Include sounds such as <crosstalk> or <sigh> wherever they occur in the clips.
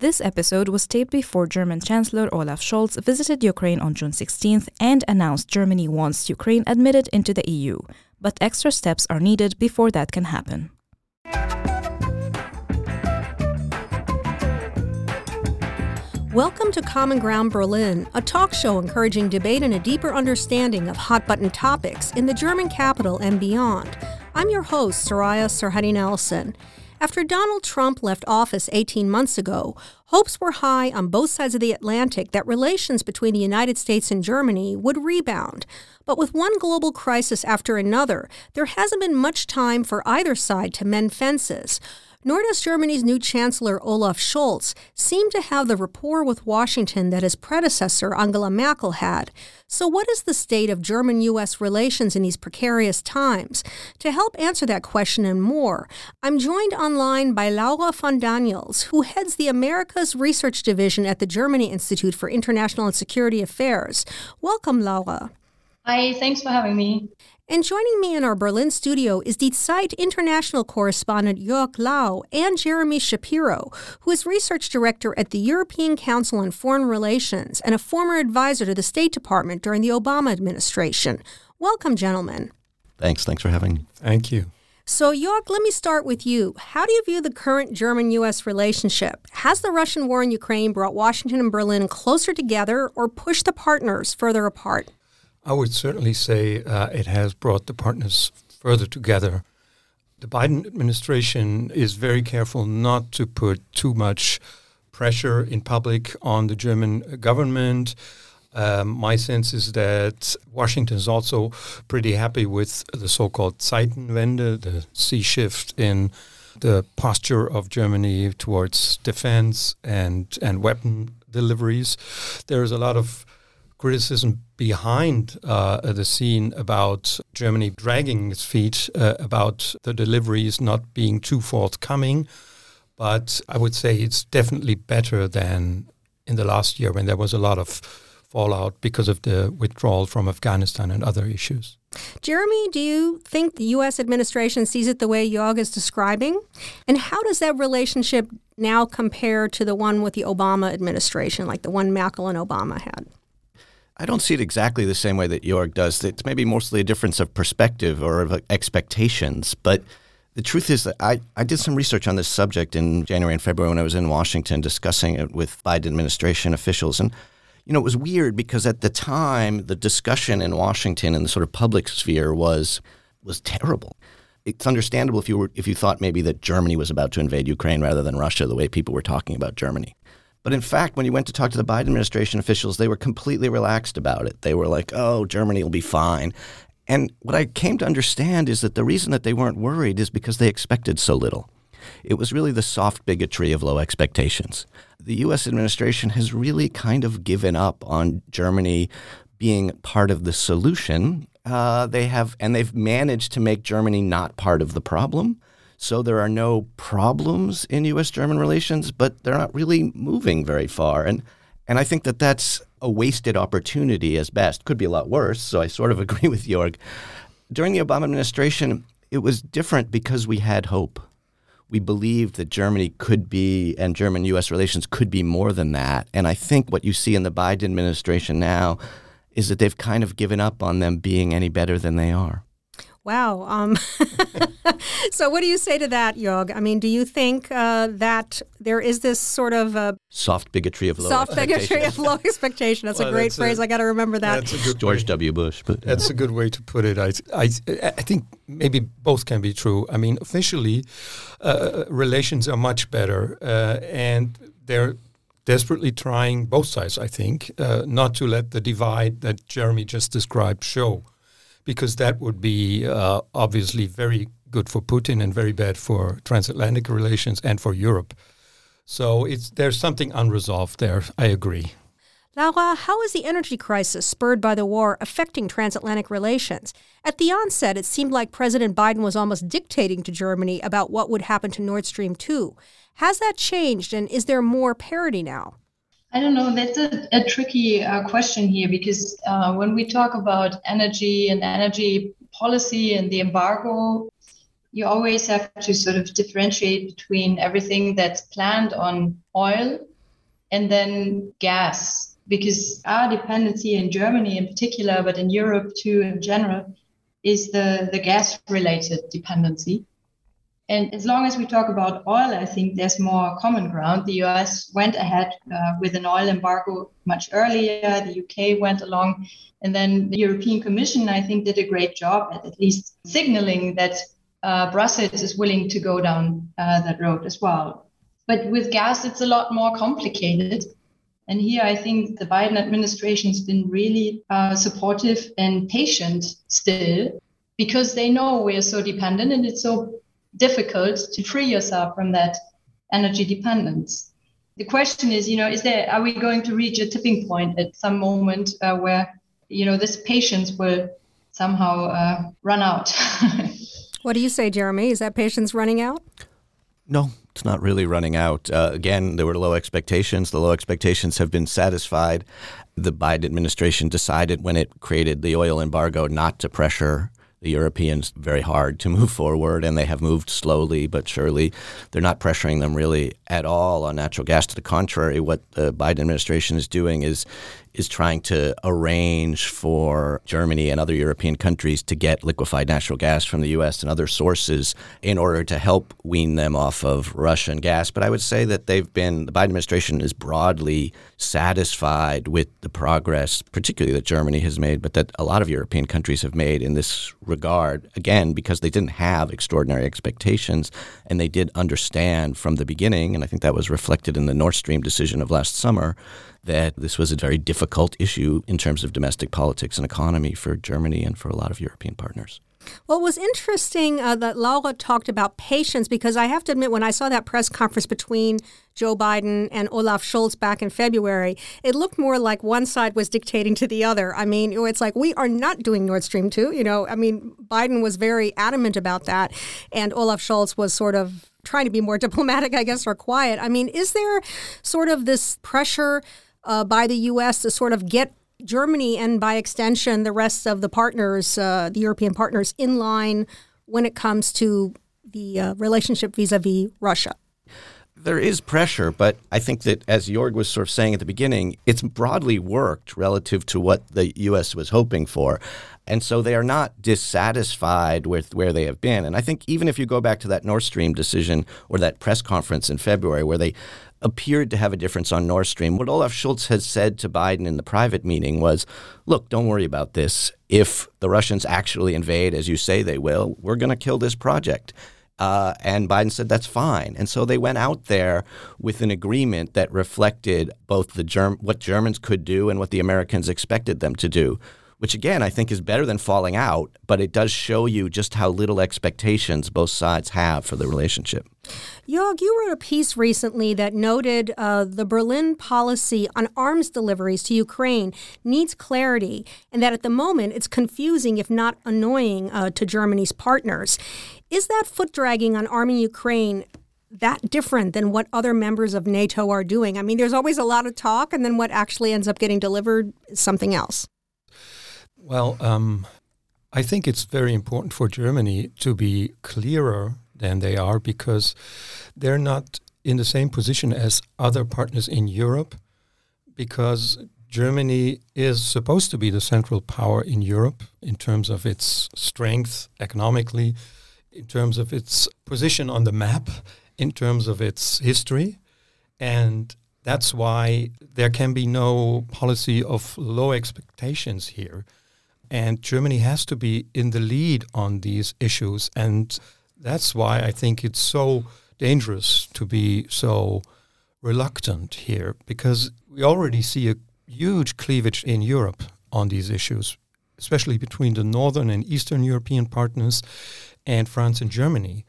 This episode was taped before German Chancellor Olaf Scholz visited Ukraine on June 16th and announced Germany wants Ukraine admitted into the EU, but extra steps are needed before that can happen. Welcome to Common Ground Berlin, a talk show encouraging debate and a deeper understanding of hot button topics in the German capital and beyond. I'm your host, Soraya Sarhaddi Nelson. After Donald Trump left office 18 months ago, hopes were high on both sides of the Atlantic that relations between the United States and Germany would rebound. But with one global crisis after another, there hasn't been much time for either side to mend fences nor does Germany's new Chancellor Olaf Scholz seem to have the rapport with Washington that his predecessor Angela Merkel had. So, what is the state of German U.S. relations in these precarious times? To help answer that question and more, I'm joined online by Laura von Daniels, who heads the Americas Research Division at the Germany Institute for International and Security Affairs. Welcome, Laura. Hi, thanks for having me. And joining me in our Berlin studio is the Zeit international correspondent Jörg Lau and Jeremy Shapiro, who is research director at the European Council on Foreign Relations and a former advisor to the State Department during the Obama administration. Welcome, gentlemen. Thanks. Thanks for having me. Thank you. So, Jörg, let me start with you. How do you view the current German U.S. relationship? Has the Russian war in Ukraine brought Washington and Berlin closer together or pushed the partners further apart? I would certainly say uh, it has brought the partners further together. The Biden administration is very careful not to put too much pressure in public on the German government. Um, my sense is that Washington is also pretty happy with the so-called Zeitenwende, the sea shift in the posture of Germany towards defense and and weapon deliveries. There is a lot of criticism behind uh, the scene about Germany dragging its feet, uh, about the deliveries not being too forthcoming. But I would say it's definitely better than in the last year when there was a lot of fallout because of the withdrawal from Afghanistan and other issues. Jeremy, do you think the U.S. administration sees it the way Jörg is describing? And how does that relationship now compare to the one with the Obama administration, like the one Merkel and Obama had? I don't see it exactly the same way that Jörg does. It's maybe mostly a difference of perspective or of expectations. But the truth is that I, I did some research on this subject in January and February when I was in Washington discussing it with Biden administration officials. And, you know, it was weird because at the time, the discussion in Washington in the sort of public sphere was was terrible. It's understandable if you were if you thought maybe that Germany was about to invade Ukraine rather than Russia, the way people were talking about Germany. But in fact, when you went to talk to the Biden administration officials, they were completely relaxed about it. They were like, oh, Germany will be fine. And what I came to understand is that the reason that they weren't worried is because they expected so little. It was really the soft bigotry of low expectations. The U.S. administration has really kind of given up on Germany being part of the solution. Uh, they have, and they've managed to make Germany not part of the problem. So there are no problems in U.S. German relations, but they're not really moving very far. And, and I think that that's a wasted opportunity as best. Could be a lot worse. So I sort of <laughs> agree with Jörg. During the Obama administration, it was different because we had hope. We believed that Germany could be, and German U.S. relations could be more than that. And I think what you see in the Biden administration now is that they've kind of given up on them being any better than they are. Wow. Um, <laughs> so, what do you say to that, Jörg? I mean, do you think uh, that there is this sort of uh, soft bigotry of low soft bigotry of low <laughs> expectation? That's well, a great that's phrase. A, I got to remember that. That's a good George way. W. Bush. But that's a good way to put it. I, I, I think maybe both can be true. I mean, officially, uh, relations are much better, uh, and they're desperately trying both sides. I think uh, not to let the divide that Jeremy just described show because that would be uh, obviously very good for Putin and very bad for transatlantic relations and for Europe. So it's there's something unresolved there. I agree. Laura, how is the energy crisis spurred by the war affecting transatlantic relations? At the onset, it seemed like President Biden was almost dictating to Germany about what would happen to Nord Stream 2. Has that changed, and is there more parity now? I don't know. That's a, a tricky uh, question here because uh, when we talk about energy and energy policy and the embargo, you always have to sort of differentiate between everything that's planned on oil and then gas, because our dependency in Germany in particular, but in Europe too in general, is the, the gas related dependency. And as long as we talk about oil, I think there's more common ground. The US went ahead uh, with an oil embargo much earlier, the UK went along, and then the European Commission, I think, did a great job at at least signaling that uh, Brussels is willing to go down uh, that road as well. But with gas, it's a lot more complicated. And here, I think the Biden administration has been really uh, supportive and patient still because they know we are so dependent and it's so difficult to free yourself from that energy dependence. The question is, you know, is there are we going to reach a tipping point at some moment uh, where you know this patience will somehow uh, run out? <laughs> what do you say, Jeremy? Is that patience running out? No, it's not really running out. Uh, again, there were low expectations. The low expectations have been satisfied. The Biden administration decided when it created the oil embargo not to pressure the Europeans very hard to <laughs> move forward, and they have moved slowly but surely. They're not pressuring them really at all on natural gas. To the contrary, what the Biden administration is doing is is trying to arrange for Germany and other European countries to get liquefied natural gas from the U.S. and other sources in order to help wean them off of Russian gas. But I would say that they've been, the Biden administration is broadly satisfied with the progress, particularly that Germany has made, but that a lot of European countries have made in this regard, again, because they didn't have extraordinary expectations and they did understand from the beginning, and I think that was reflected in the Nord Stream decision of last summer, that this was a very difficult issue in terms of domestic politics and economy for Germany and for a lot of European partners. Well, it was interesting uh, that Laura talked about patience because I have to admit, when I saw that press conference between Joe Biden and Olaf Scholz back in February, it looked more like one side was dictating to the other. I mean, it's like, we are not doing Nord Stream 2. You know, I mean, Biden was very adamant about that, and Olaf Scholz was sort of trying to be more <laughs> diplomatic, I guess, or quiet. I mean, is there sort of this pressure? Uh, by the U.S. to sort of get Germany and by extension the rest of the partners, uh, the European partners, in line when it comes to the uh, relationship vis a vis Russia? There is pressure, but I think that, as Jörg was sort of saying at the beginning, it's broadly worked relative to what the U.S. was hoping for. And so they are not dissatisfied with where they have been. And I think even if you go back to that Nord Stream decision or that press conference in February where they appeared to have a difference on Nord Stream. What Olaf Scholz has said to Biden in the private meeting was, look, don't worry about this. If the Russians actually invade, as you say they will, we're going to kill this project. Uh, and Biden said that's fine. And so they went out there with an agreement that reflected both the Germ- what Germans could do and what the Americans expected them to do which again I think is better than falling out, but it does show you just how little expectations both sides have for the relationship. Jörg, you wrote a piece recently that noted uh, the Berlin policy on arms deliveries to Ukraine needs clarity, and that at the moment it's confusing, if not annoying, uh, to Germany's partners. Is that foot dragging on arming Ukraine that different than what other members of NATO are doing? I mean, there's always a lot of talk, and then what actually ends up getting delivered is something else. Well, um, I think it's very important for Germany to be clearer than they are because they're not in the same position as other partners in Europe because Germany is supposed to be the central power in Europe in terms of its strength economically, in terms of its position on the map, in terms of its history. And that's why there can be no policy of low expectations here. And Germany has to be in the lead on these issues. And that's why I think it's so dangerous to be so reluctant here, because we already see a huge cleavage in Europe on these issues, especially between the northern and eastern European partners and France and Germany.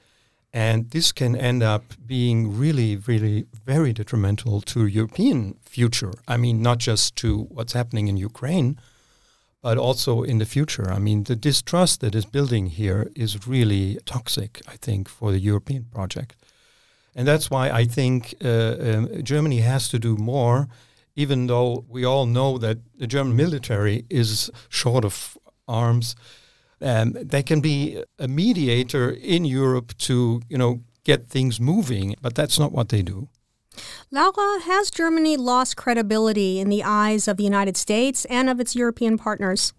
And this can end up being really, really very detrimental to European future. I mean, not just to what's happening in Ukraine, but also in the future. I mean, the distrust that is building here is really toxic, I think, for the European project. And that's why I think uh, um, Germany has to do more, even though we all know that the German military is short of arms. Um, they can be a mediator in Europe to, you know, get things moving, but that's not what they do. Laura, has Germany lost credibility in the eyes of the United States and of its European partners?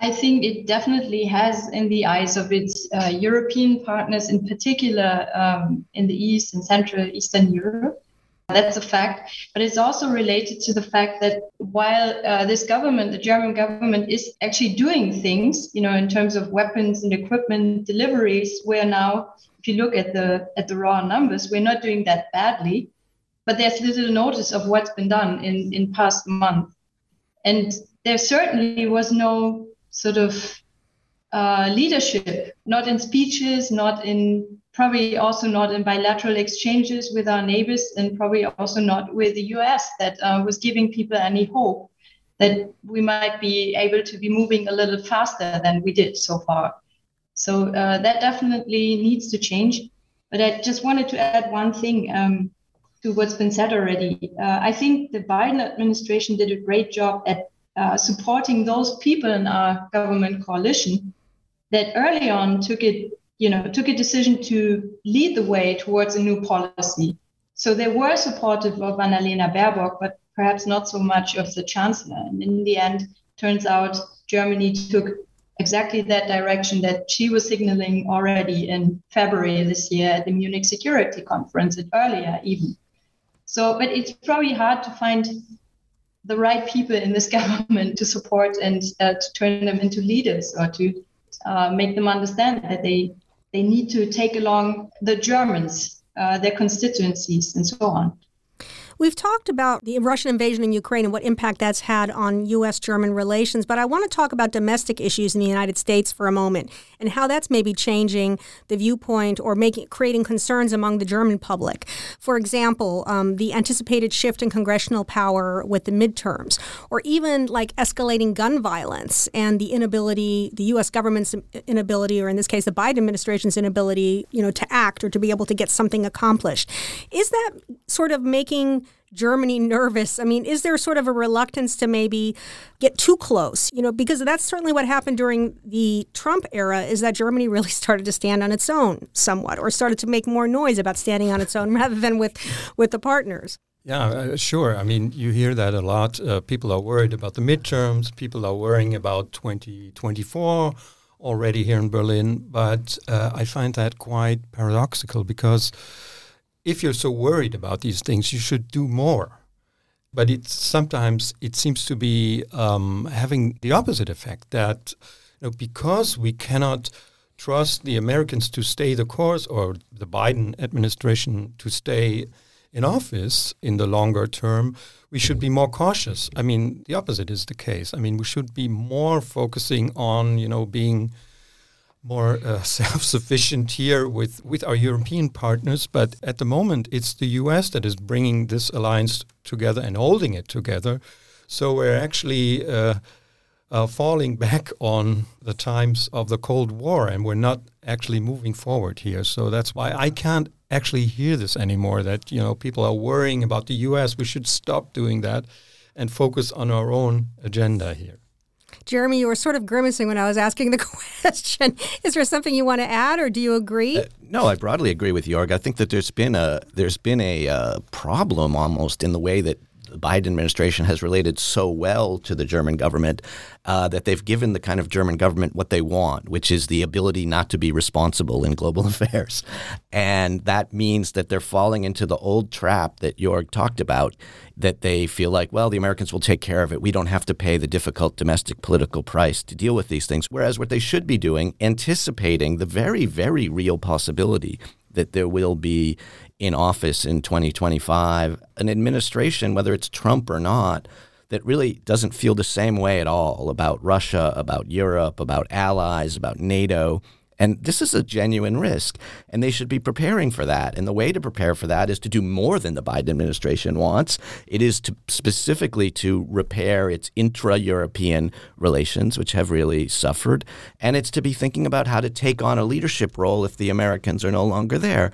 I think it definitely has in the eyes of its uh, European partners, in particular um, in the East and Central Eastern Europe. That's a fact. But it's also related to the fact that while uh, this government, the German government, is actually doing things, you know, in terms of weapons and equipment deliveries, we're now, if you look at the at the raw numbers, we're not doing that badly. But there's little notice of what's been done in in past month, and there certainly was no sort of uh, leadership, not in speeches, not in probably also not in bilateral exchanges with our neighbors, and probably also not with the US that uh, was giving people any hope that we might be able to be moving a little faster than we did so far. So uh, that definitely needs to change. But I just wanted to add one thing um, to what's been said already. Uh, I think the Biden administration did a great job at uh, supporting those people in our government coalition that early on took it, you know, took a decision to lead the way towards a new policy. So they were supportive of Annalena Baerbock, but perhaps not so much of the chancellor. And in the end, turns out Germany took exactly that direction that she was signaling already in February this year at the Munich Security Conference, and earlier even. So, but it's probably hard to find the right people in this <laughs> government to support and uh, to turn them into leaders or to uh, make them understand that they they need to take along the Germans, uh, their constituencies, and so on. We've talked about the Russian invasion in Ukraine and what impact that's had on U.S. German relations, but I want to talk about domestic issues in the United States for a moment and how that's maybe changing the viewpoint or making creating concerns among the German public. For example, um, the anticipated shift in congressional power with the midterms, or even like escalating gun violence and the inability, the U.S. government's inability, or in this case, the Biden administration's inability, you know, to act or to be able to get something accomplished. Is that sort of making Germany nervous? I mean, is there sort of a reluctance to maybe get too close? You know, because that's certainly what happened during the Trump era is that Germany <laughs> really started to stand on its own somewhat or started to make more noise about standing on its own <laughs> rather than with with the partners. Yeah, uh, sure. I mean, you hear that a lot. Uh, people are worried about the midterms. People are worrying about 2024 already here in Berlin. But uh, I find that quite paradoxical because if you're so worried about these things, you should do more. But it's sometimes it seems to be um, having the opposite effect that you know, because we cannot trust the Americans to stay the course or the Biden administration to stay in office in the longer term, we should be more cautious. I mean, the opposite is the case. I mean, we should be more focusing on, you know, being more uh, <laughs> self-sufficient here with, with our European partners, but at the moment it's the U.S. that is bringing this alliance together and holding it together. So we're actually uh, uh, falling back on the times of the Cold War, and we're not actually moving forward here. So that's why I can't actually hear this anymore. That you know people are worrying about the U.S. We should stop doing that and focus on our own agenda here. Jeremy, you were sort of grimacing when I was asking the <laughs> question. Is there something you want to add, or do you agree? Uh, no, I broadly agree with Jörg. I think that there's been a there's been a uh, problem almost in the way that the Biden administration has related so well to the German government uh, that they've given the kind of German government what they want, which is the ability not to be responsible in global <laughs> affairs. And that means that they're falling into the old trap that Jörg talked about, that they feel like, well, the Americans will take care of it. We don't have to pay the difficult domestic political price to deal with these things. Whereas what they should be doing, anticipating the very, very real possibility that there will be in office in 2025 an administration, whether it's Trump or not, that really doesn't feel the same way at all about Russia, about Europe, about allies, about NATO. And this is a genuine risk, and they should be preparing for that. And the way to prepare for that is to do more than the Biden administration wants. It is to specifically to repair its intra-European relations, which have really suffered, and it's to be thinking about how to take on a leadership role if the Americans are no longer there.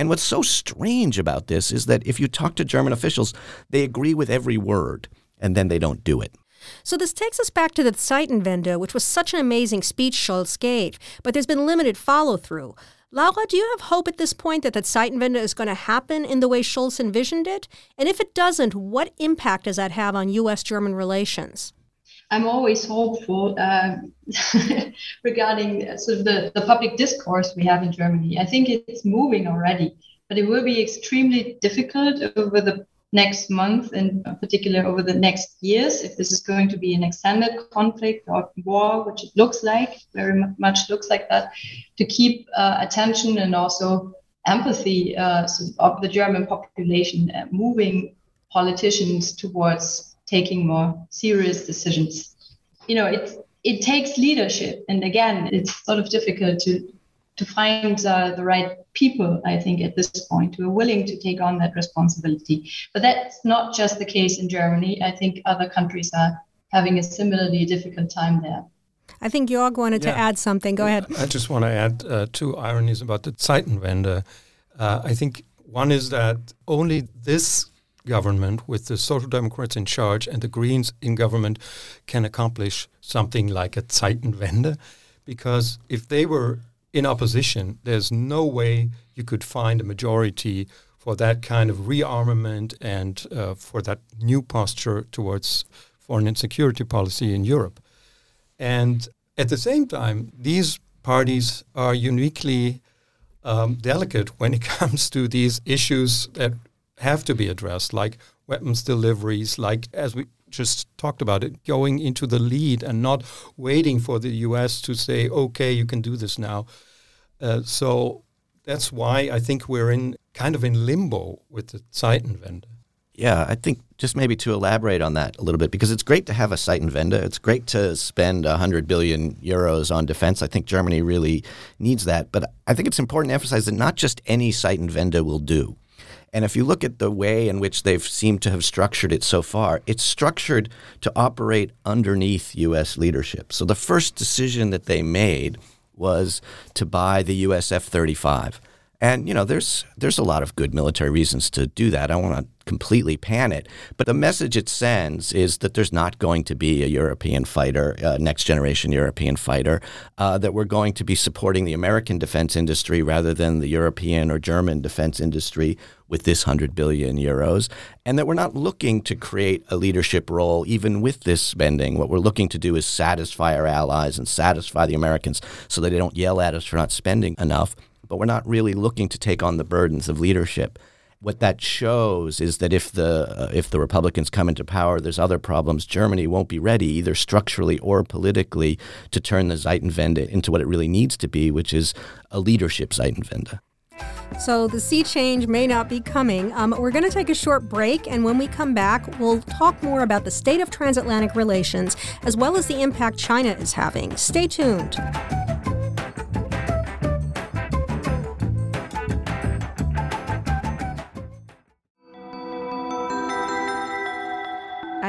And what's so strange about this is that if you talk to German officials, they agree with every word, and then they don't do it. So this takes us back to the Zeitenwende, which was such an amazing speech Scholz gave, but there's been limited follow through. Laura, do you have hope at this point that that Zeitenwende is going to happen in the way Scholz envisioned it? And if it doesn't, what impact does that have on U.S. German relations? I'm always hopeful <laughs> uh, regarding sort of the, the public discourse we have in Germany. I think it's moving already, but it will be extremely difficult over the next month and in particular over the next years if this is going to be an extended conflict or war which it looks like very much looks like that to keep uh, attention and also empathy uh, of the german population uh, moving politicians towards taking more serious decisions. You know, it it takes leadership, and again, it's sort of difficult to to find uh, the right people. I think at this point who are willing to take on that responsibility. But that's not just the case in Germany. I think other countries are having a similarly difficult time there. I think Jörg wanted yeah. to add something. Go ahead. I just want to add uh, two ironies about the Zeitenwende. Uh, I think one is that only this government with the Social Democrats in charge and the Greens in government can accomplish something like a Zeitenwende. Because if they were in opposition, there's no way you could find a majority for that kind of rearmament and uh, for that new posture towards foreign and security policy in Europe. And at the same time, these parties are uniquely um, delicate when it <laughs> comes to these issues that have to be addressed, like weapons deliveries, like as we just talked about it, going into the lead and not waiting for the U.S. to say, "Okay, you can do this now." Uh, so that's why I think we're in kind of in limbo with the Zeitenwende. Yeah, I think just maybe to elaborate on that a little bit, because it's great to have a Zeitenwende. It's great to spend 100 billion euros on defense. I think Germany really needs that. But I think it's important to emphasize that not just any Zeitenwende will do. And if you look at the way in which they've seemed to have structured it so far, it's structured to operate underneath U.S. leadership. So the first decision that they made was to buy the U.S. F 35. And you know, there's there's a lot of good military reasons to do that. I want to completely pan it, but the message it sends is that there's not going to be a European fighter, uh, next generation European fighter. Uh, that we're going to be supporting the American defense industry rather than the European or German defense industry with this 100 billion euros, and that we're not looking to create a leadership role even with this spending. What we're looking to do is satisfy our allies and satisfy the Americans so that they don't yell at us for not spending enough but we're not really looking to take on the burdens of leadership. What that shows is that if the uh, if the Republicans come into power, there's other problems. Germany won't be ready, either structurally or politically, to turn the Zeitenwende into what it really needs to be, which is a leadership Zeitenwende. So the sea change may not be coming. Um, we're going to take a short break, and when we come back, we'll talk more about the state of transatlantic relations as well as the impact China is having. Stay tuned.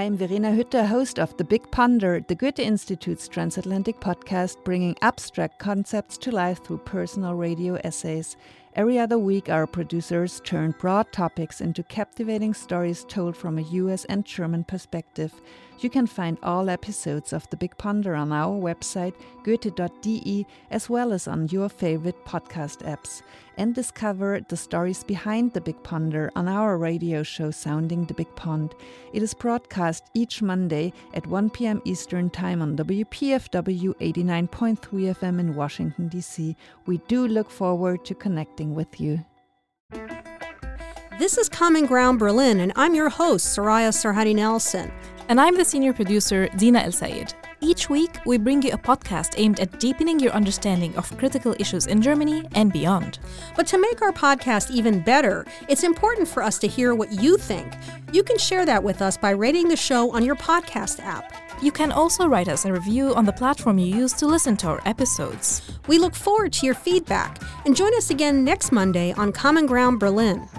I'm Verena Hütter, host of The Big Ponder, the Goethe Institute's transatlantic podcast, bringing abstract concepts to life through personal radio essays. Every other week, our producers turn broad topics into captivating stories told from a US and German perspective. You can find all episodes of The Big Ponder on our website, goethe.de, as well as on your favorite podcast apps, and discover the stories behind The Big Ponder on our radio show Sounding the Big Pond. It is broadcast each Monday at 1 p.m. Eastern Time on WPFW 89.3 FM in Washington, D.C. We do look forward to connecting with you. This is Common Ground Berlin, and I'm your host, Soraya Sarhaddi Nelson. And I'm the senior producer, Dina Elsayed. Each week, we bring you a podcast aimed at deepening your understanding of critical issues in Germany and beyond. But to make our podcast even better, it's important for us to hear what you think. You can share that with us by rating the show on your podcast app. You can also write us a review on the platform you use to listen to our episodes. We look forward to your feedback and join us again next Monday on Common Ground Berlin.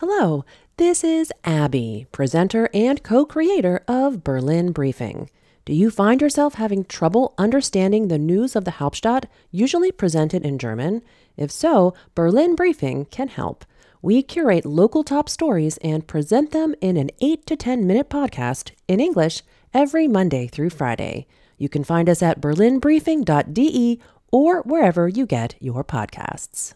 Hello, this is Abby, presenter and co creator of Berlin Briefing. Do you find yourself having trouble understanding the news of the Hauptstadt, usually presented in German? If so, Berlin Briefing can help. We curate local top stories and present them in an 8 to 10 minute podcast in English every Monday through Friday. You can find us at berlinbriefing.de or wherever you get your podcasts.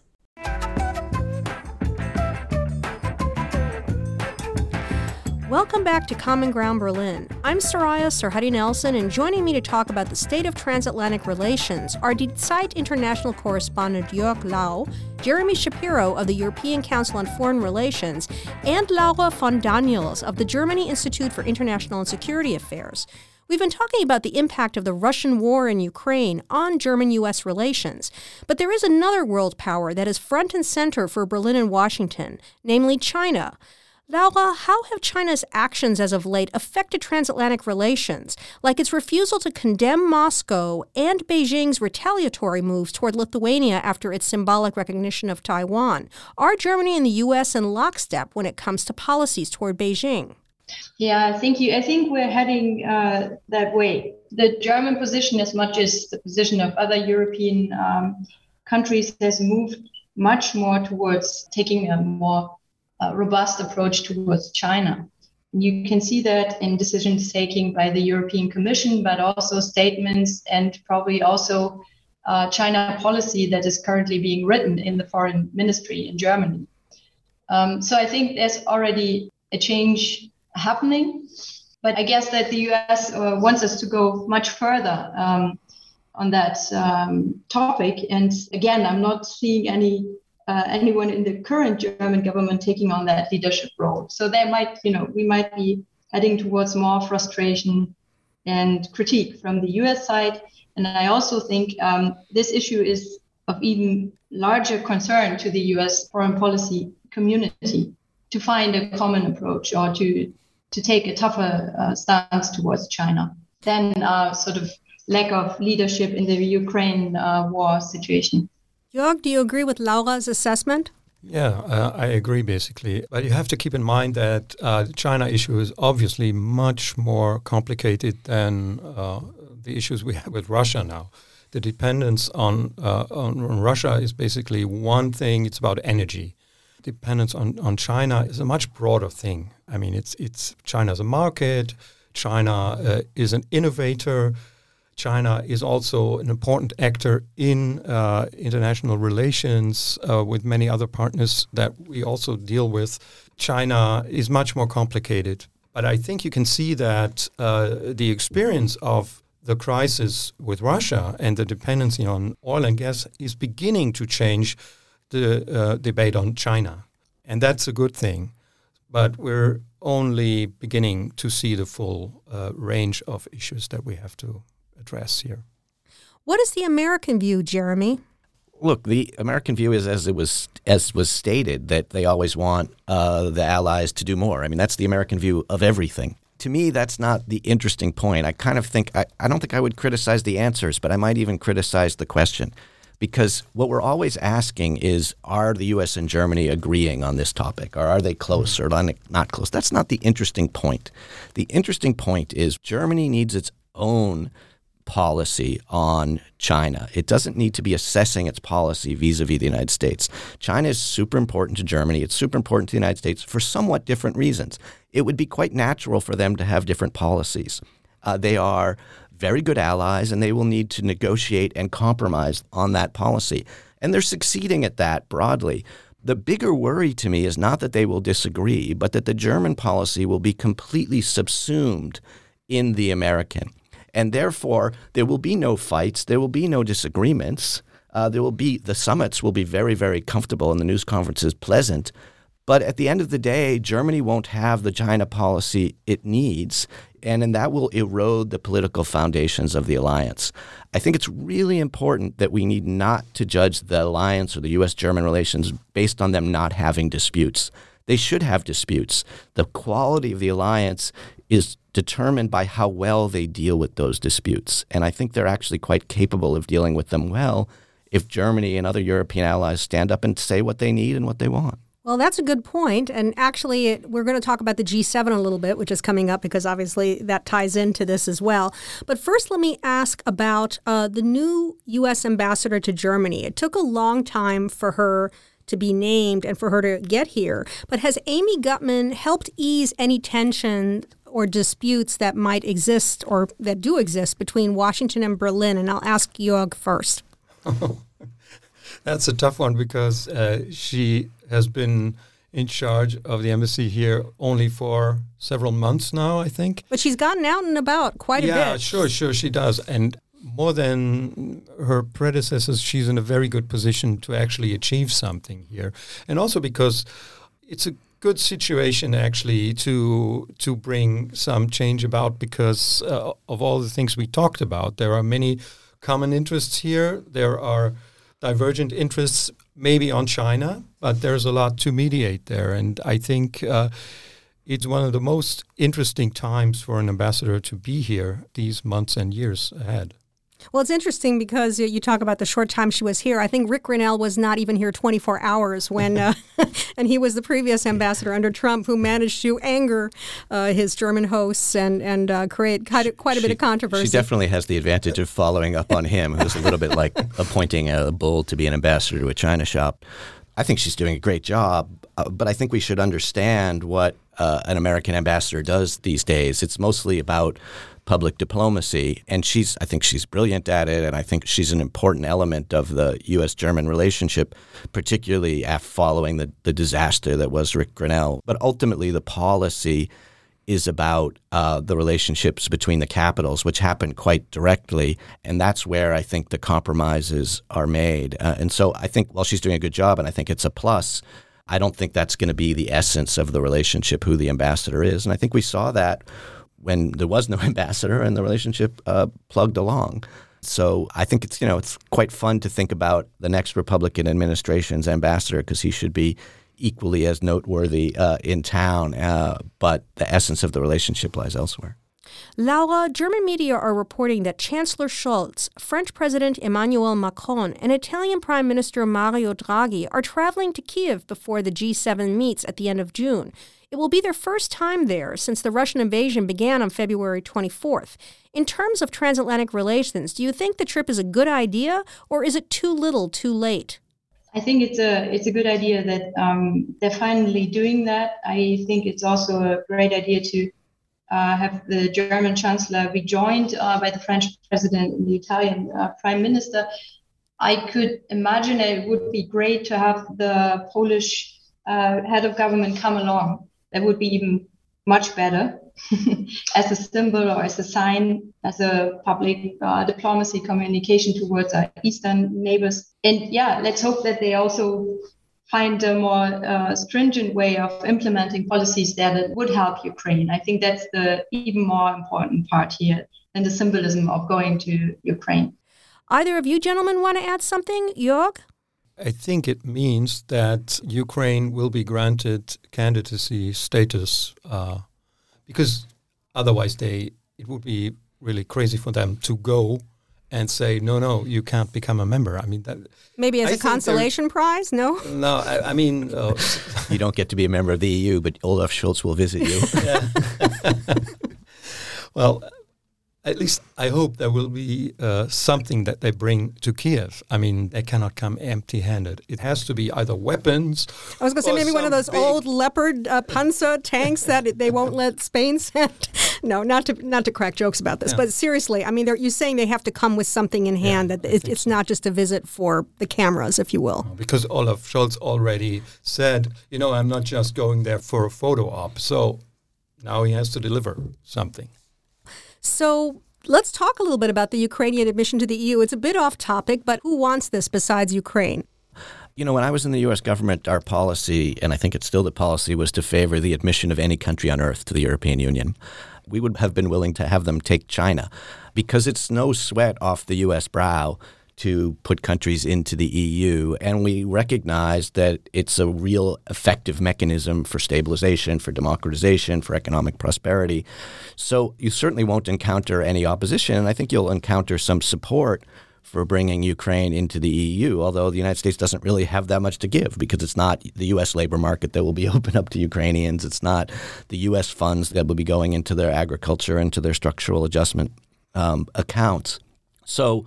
Welcome back to Common Ground Berlin. I'm Soraya Sarhaddi Nelson, and joining me to talk about the state of transatlantic relations are Die Zeit international correspondent Jörg Lau, Jeremy Shapiro of the European Council on Foreign Relations, and Laura von Daniels of the Germany Institute for International and Security Affairs. We've been talking about the impact of the Russian war in Ukraine on German US relations. But there is another world power that is front and center for Berlin and Washington, namely China. Laura, how have China's actions as of late affected transatlantic relations, like its refusal to condemn Moscow and Beijing's retaliatory moves toward Lithuania after its symbolic recognition of Taiwan? Are Germany and the U.S. in lockstep when it comes to policies toward Beijing? Yeah, thank you. I think we're heading uh, that way. The German position, as much as the position of other European um, countries, has moved much more towards taking a more robust approach towards China. You can see that in decisions taken by the European Commission, but also statements and probably also uh, China policy that is currently being written in the foreign ministry in Germany. Um, so I think there's already a change happening, but I guess that the US uh, wants us to go much further um, on that um, topic. And again, I'm not seeing any uh, anyone in the current German government taking on that leadership role. So there might, you know, we might be heading towards more frustration and critique from the US side. And I also think um, this issue is of even larger concern to the US foreign policy community to find a common approach or to, to take a tougher uh, stance towards China than uh, sort of lack of leadership in the Ukraine uh, war situation. Jörg, do you agree with Laura's assessment? Yeah, uh, I agree basically. But you have to keep in mind that uh, the China issue is obviously much more complicated than uh, the issues we have with Russia now. The dependence on, uh, on Russia is basically one thing, it's about energy. Dependence on, on China is a much broader thing. I mean, it's, it's China as a market, China uh, is an innovator, China is also an important actor in uh, international relations uh, with many other partners that we also deal with. China is much more complicated. But I think you can see that uh, the experience of the crisis with Russia and the dependency on oil and gas is beginning to change the uh, debate on China. And that's a good thing. But we're only beginning to see the full uh, range of issues that we have to address here. What is the American view, Jeremy? Look, the American view is as it was as was stated that they always want uh, the allies to do more. I mean, that's the American view of everything. To me, that's not the interesting point. I kind of think I, I don't think I would criticize the answers, but I might even criticize the question. Because what we're always asking is are the US and Germany agreeing on this topic? Or are they close or not close? That's not the interesting point. The interesting point is Germany needs its own policy on China. It doesn't need to be assessing its policy vis a vis the United States. China is super important to Germany. It's super important to the United States for somewhat different reasons. It would be quite natural for them to have different policies. Uh, they are very good allies and they will need to negotiate and compromise on that policy. And they're succeeding at that broadly. The bigger worry to me is not that they will disagree, but that the German policy will be completely subsumed in the American. And therefore, there will be no fights, there will be no disagreements. Uh, there will be the summits will be very, very comfortable, and the news conferences pleasant. But at the end of the day, Germany won't have the China policy it needs, and, and that will erode the political foundations of the alliance. I think it's really important that we need not to judge the alliance or the U.S. German relations based on them not having disputes. They should have disputes. The quality of the alliance is determined by how well they deal with those disputes. And I think they're actually quite capable of dealing with them well if Germany and other European allies stand up and say what they need and what they want. Well, that's a good point. And actually, it, we're going to talk about the G7 a little bit, which is coming up because obviously that ties into this as well. But first, let me ask about uh, the new U.S. ambassador to Germany. It took a long time for her to be named and for her to get here. But has Amy Gutmann helped ease any tension or disputes that might exist or that do exist between Washington and Berlin? And I'll ask Jörg first. <laughs> That's a tough one because uh, she has been in charge of the embassy here only for several months now, I think. But she's gotten out and about quite yeah, a bit. Yeah, sure, sure, she does. And more than her predecessors, she's in a very good position to actually achieve something here. And also because it's a good situation actually to to bring some change about because uh, of all the things we talked about. There are many common interests here. There are divergent interests maybe on China, but there's a lot to mediate there. And I think uh, it's one of the most interesting times for an ambassador to be here these months and years ahead. Well, it's interesting because you talk about the short time she was here. I think Rick Grenell was not even here 24 hours when, uh, <laughs> <laughs> and he was the previous ambassador under Trump who managed to anger uh, his German hosts and and uh, create quite a, quite a she, bit of controversy. She definitely has the advantage of following up on him, who's a little bit like <laughs> appointing a bull to be an ambassador to a China shop. I think she's doing a great job, uh, but I think we should understand what uh, an American ambassador does these days. It's mostly about public diplomacy. And she's, I think she's brilliant at it. And I think she's an important element of the U.S. German relationship, particularly after following the, the disaster that was Rick Grenell. But ultimately, the policy is about uh, the relationships between the capitals, which happen quite directly. And that's where I think the compromises are made. Uh, and so I think while she's doing a good job, and I think it's a plus, I don't think that's going to be the essence of the relationship, who the ambassador is. And I think we saw that when there was no <laughs> ambassador and the relationship uh, plugged along. So I think it's you know it's quite fun to think about the next Republican administration's ambassador because he should be equally as noteworthy uh, in town, uh, but the essence of the relationship lies elsewhere. Laura, German media are reporting that Chancellor Scholz, French President Emmanuel Macron, and Italian Prime Minister Mario Draghi are traveling to Kiev before the G7 meets at the end of June. It will be their first time there since the Russian invasion began on February 24th. In terms of transatlantic relations, do you think the trip is a good idea or is it too little too late? I think it's a it's a good idea that um, they're finally doing that. I think it's also a great idea to uh, have the German Chancellor be joined uh, by the French President and the Italian uh, Prime Minister. I could imagine it would be great to have the Polish uh, head of government come along that would be even much better <laughs> as a symbol or as a sign, as a public uh, diplomacy communication towards our eastern neighbors. And yeah, let's hope that they also find a more uh, stringent way of implementing policies there that would help Ukraine. I think that's the even more important part here than the symbolism of going to Ukraine. Either of you gentlemen want to add something? Jörg? I think it means that Ukraine will be granted candidacy status uh, because otherwise they it would be really crazy for them to go and say no no you can't become a member. I mean that maybe as I a consolation prize? No? No i, I mean uh, <laughs> you don't get to be a member of the eu but olaf scholz will visit you. <laughs> <laughs> Well at least I hope there will be uh, something that they bring to Kiev. I mean, they cannot come empty-handed. It has to be either weapons. I was going to say maybe one of those old Leopard uh, Panzer tanks that they won't let Spain <laughs> send. no, not to not to crack jokes about this, yeah. but seriously, I mean, you're saying they have to come with something in hand. Yeah, that it, it's so. not just a visit for the cameras, if you will. because Olaf Scholz already said, you know, I'm not just going there for a photo op. So now he has to deliver something. So let's talk a little bit about the Ukrainian admission to the EU. It's a bit off topic, but who wants this besides Ukraine? You know, when I was in the U.S. government, our policy, and I think it's still the policy, was to favor the admission of any country on earth to the European Union. We would have been willing to have them take China because it's no sweat off the U.S. brow to put countries into the EU. And we recognize that it's a real effective mechanism for stabilization, for democratization, for economic prosperity. So you certainly won't encounter any opposition. And I think you'll encounter some support for bringing Ukraine into the EU, although the United States doesn't really have that much to give because it's not the U.S. labor market that will be <laughs> open up to Ukrainians. It's not the U.S. funds that will be going into their agriculture into their structural adjustment um, accounts. So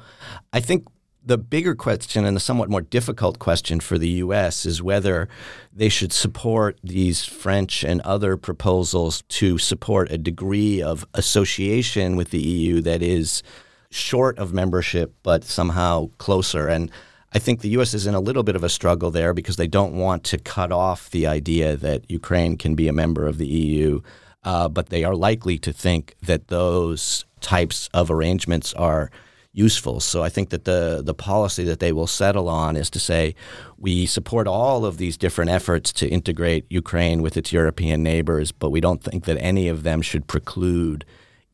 I think the bigger question and the somewhat more difficult question for the U.S. is whether they should support these French and other proposals to support a degree of association with the EU that is short of membership but somehow closer. And I think the U.S. is in a little bit of a struggle there because they don't want to cut off the idea that Ukraine can be a member of the EU, uh, but they are likely to think that those types of arrangements are useful. So I think that the the policy that they will settle on is to say we support all of these different efforts to integrate Ukraine with its European neighbors, but we don't think that any of them should preclude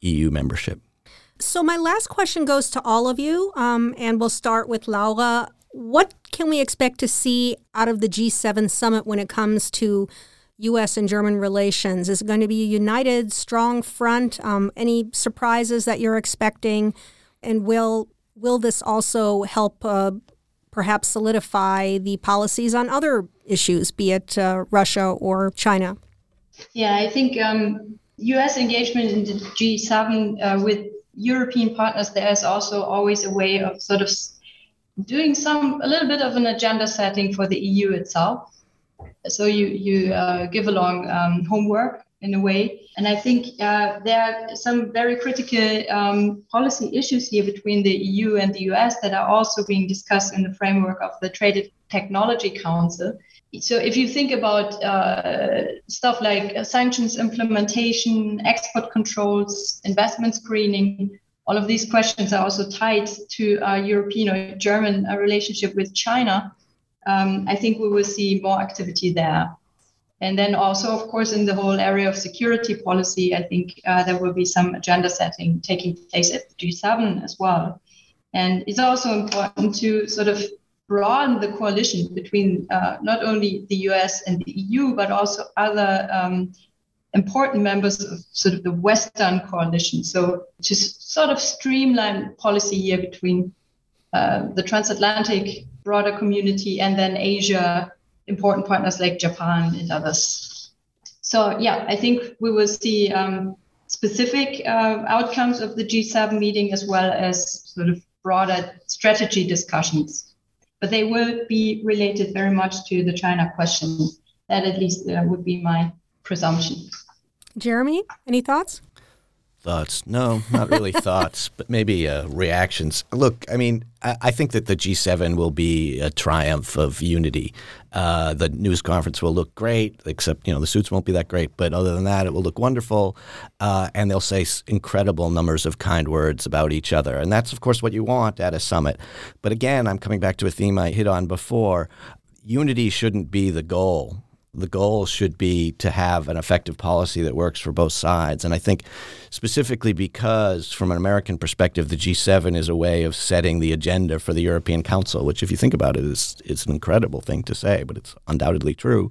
EU membership. So my last question goes to all of you, um, and we'll start with Laura. What can we expect to see out of the G7 summit when it comes to U.S. and German relations? Is it going to be a united, strong front? Um, any surprises that you're expecting? And will will this also help uh, perhaps solidify the policies on other issues, be it uh, Russia or China? Yeah, I think um, U.S. engagement in the G7 uh, with European partners there is also always a way of sort of doing some a little bit of an agenda setting for the EU itself. So you you uh, give along um, homework in a way. And I think uh, there are some very critical um, policy issues here between the EU and the US that are also being discussed in the framework of the Trade Technology Council. So, if you think about uh, stuff like sanctions implementation, export controls, investment screening, all of these questions are also tied to a European or German uh, relationship with China. Um, I think we will see more activity there. And then also, of course, in the whole area of security policy, I think uh, there will be some agenda setting taking place at G7 as well. And it's also important to sort of broaden the coalition between uh, not only the US and the EU, but also other um, important members of sort of the Western coalition. So just sort of streamline policy here between uh, the transatlantic broader community and then Asia important partners like Japan and others. So yeah, I think we will see um, specific uh, outcomes of the G7 meeting as well as sort of broader strategy discussions. But they will be related very much to the China question. That at least uh, would be my presumption. Jeremy, any thoughts? Thoughts? No, not really <laughs> thoughts, but maybe uh, reactions. Look, I mean, I, I, think that the G7 will be a triumph of unity. Uh, the news conference will look great, except you know the suits won't be that great. But other than that, it will look wonderful, uh, and they'll say incredible numbers of kind words about each other, and that's of course what you want at a summit. But again, I'm coming back to a theme I hit on before. Unity shouldn't be the goal the goal should be to have an effective policy that works for both sides. And I think specifically because, from an American perspective, the G7 is a way of setting the agenda for the European Council, which, if you think about it, is, is an incredible thing to say, but it's undoubtedly true.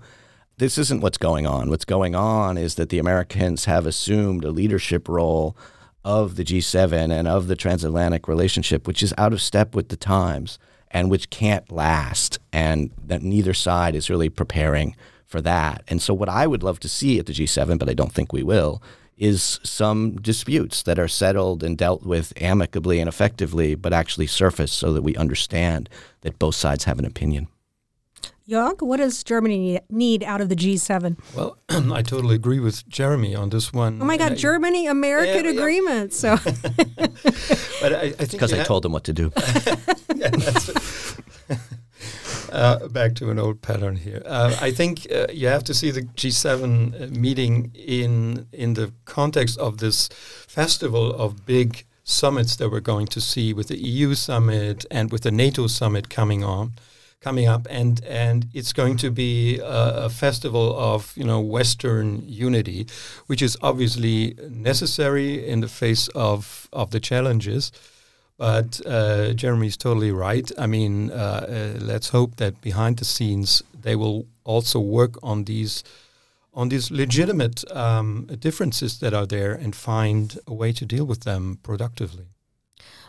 This isn't what's going on. What's going on is that the Americans have assumed a leadership role of the G7 and of the transatlantic relationship, which is out of step with the times and which can't last, and that neither side is really preparing for that. And so, what I would love to see at the G7, but I don't think we will, is some disputes that are settled and dealt with amicably and effectively, but actually surface so that we understand that both sides have an opinion. Jörg, what does Germany need out of the G7? Well, <clears throat> I totally agree with Jeremy on this one. Oh my God, Germany American yeah, yeah. agreement. So, <laughs> but I, I think because I ha- told them what to do. <laughs> yeah, uh, back to an old pattern here. Uh, I think uh, you have to see the G7 uh, meeting in in the context of this festival of big summits that we're going to see with the EU summit and with the NATO summit coming on coming up and and it's going to be a, a, festival of you know western unity which is obviously necessary in the face of of the challenges but uh, Jeremy's totally right. I mean, uh, uh, let's hope that behind the scenes they will also work on these on these legitimate um, differences that are there and find a way to deal with them productively.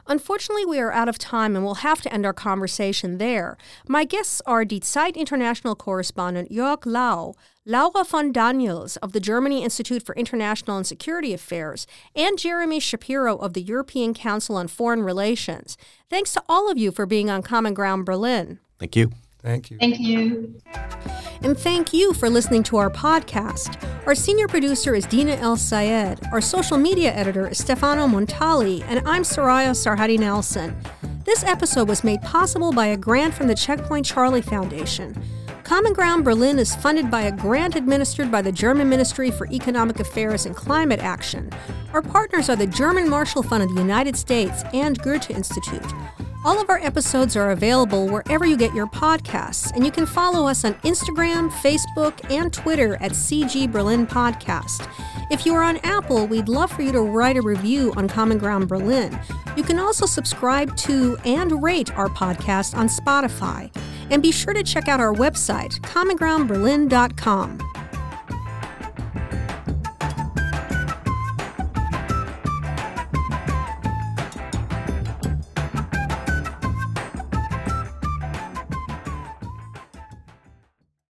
Unfortunately, we are out of time and we'll have to end our conversation there. My guests are Die Zeit international correspondent Jörg Lau, Laura von Daniels of the Germany Institute for International and Security Affairs, and Jeremy Shapiro of the European Council on Foreign Relations. Thanks to all of you for being on Common Ground Berlin. Thank you. Thank you. Thank you. And thank you for listening to our podcast. Our senior producer is Dina Elsayed. Our social media editor is Stefano Montali, and I'm Soraya Sarhaddi Nelson. This episode was made possible by a grant from the Checkpoint Charlie Foundation. Common Ground Berlin is funded by a grant administered by the German Ministry for Economic Affairs and Climate Action. Our partners are the German Marshall Fund of the United States and Goethe Institute. All of our episodes are available wherever you get your podcasts, and you can follow us on Instagram, Facebook, and Twitter at CG Berlin Podcast. If you are on Apple, we'd love for you to write a review on Common Ground Berlin. You can also subscribe to and rate our podcast on Spotify. And be sure to check out our website, commongroundberlin.com.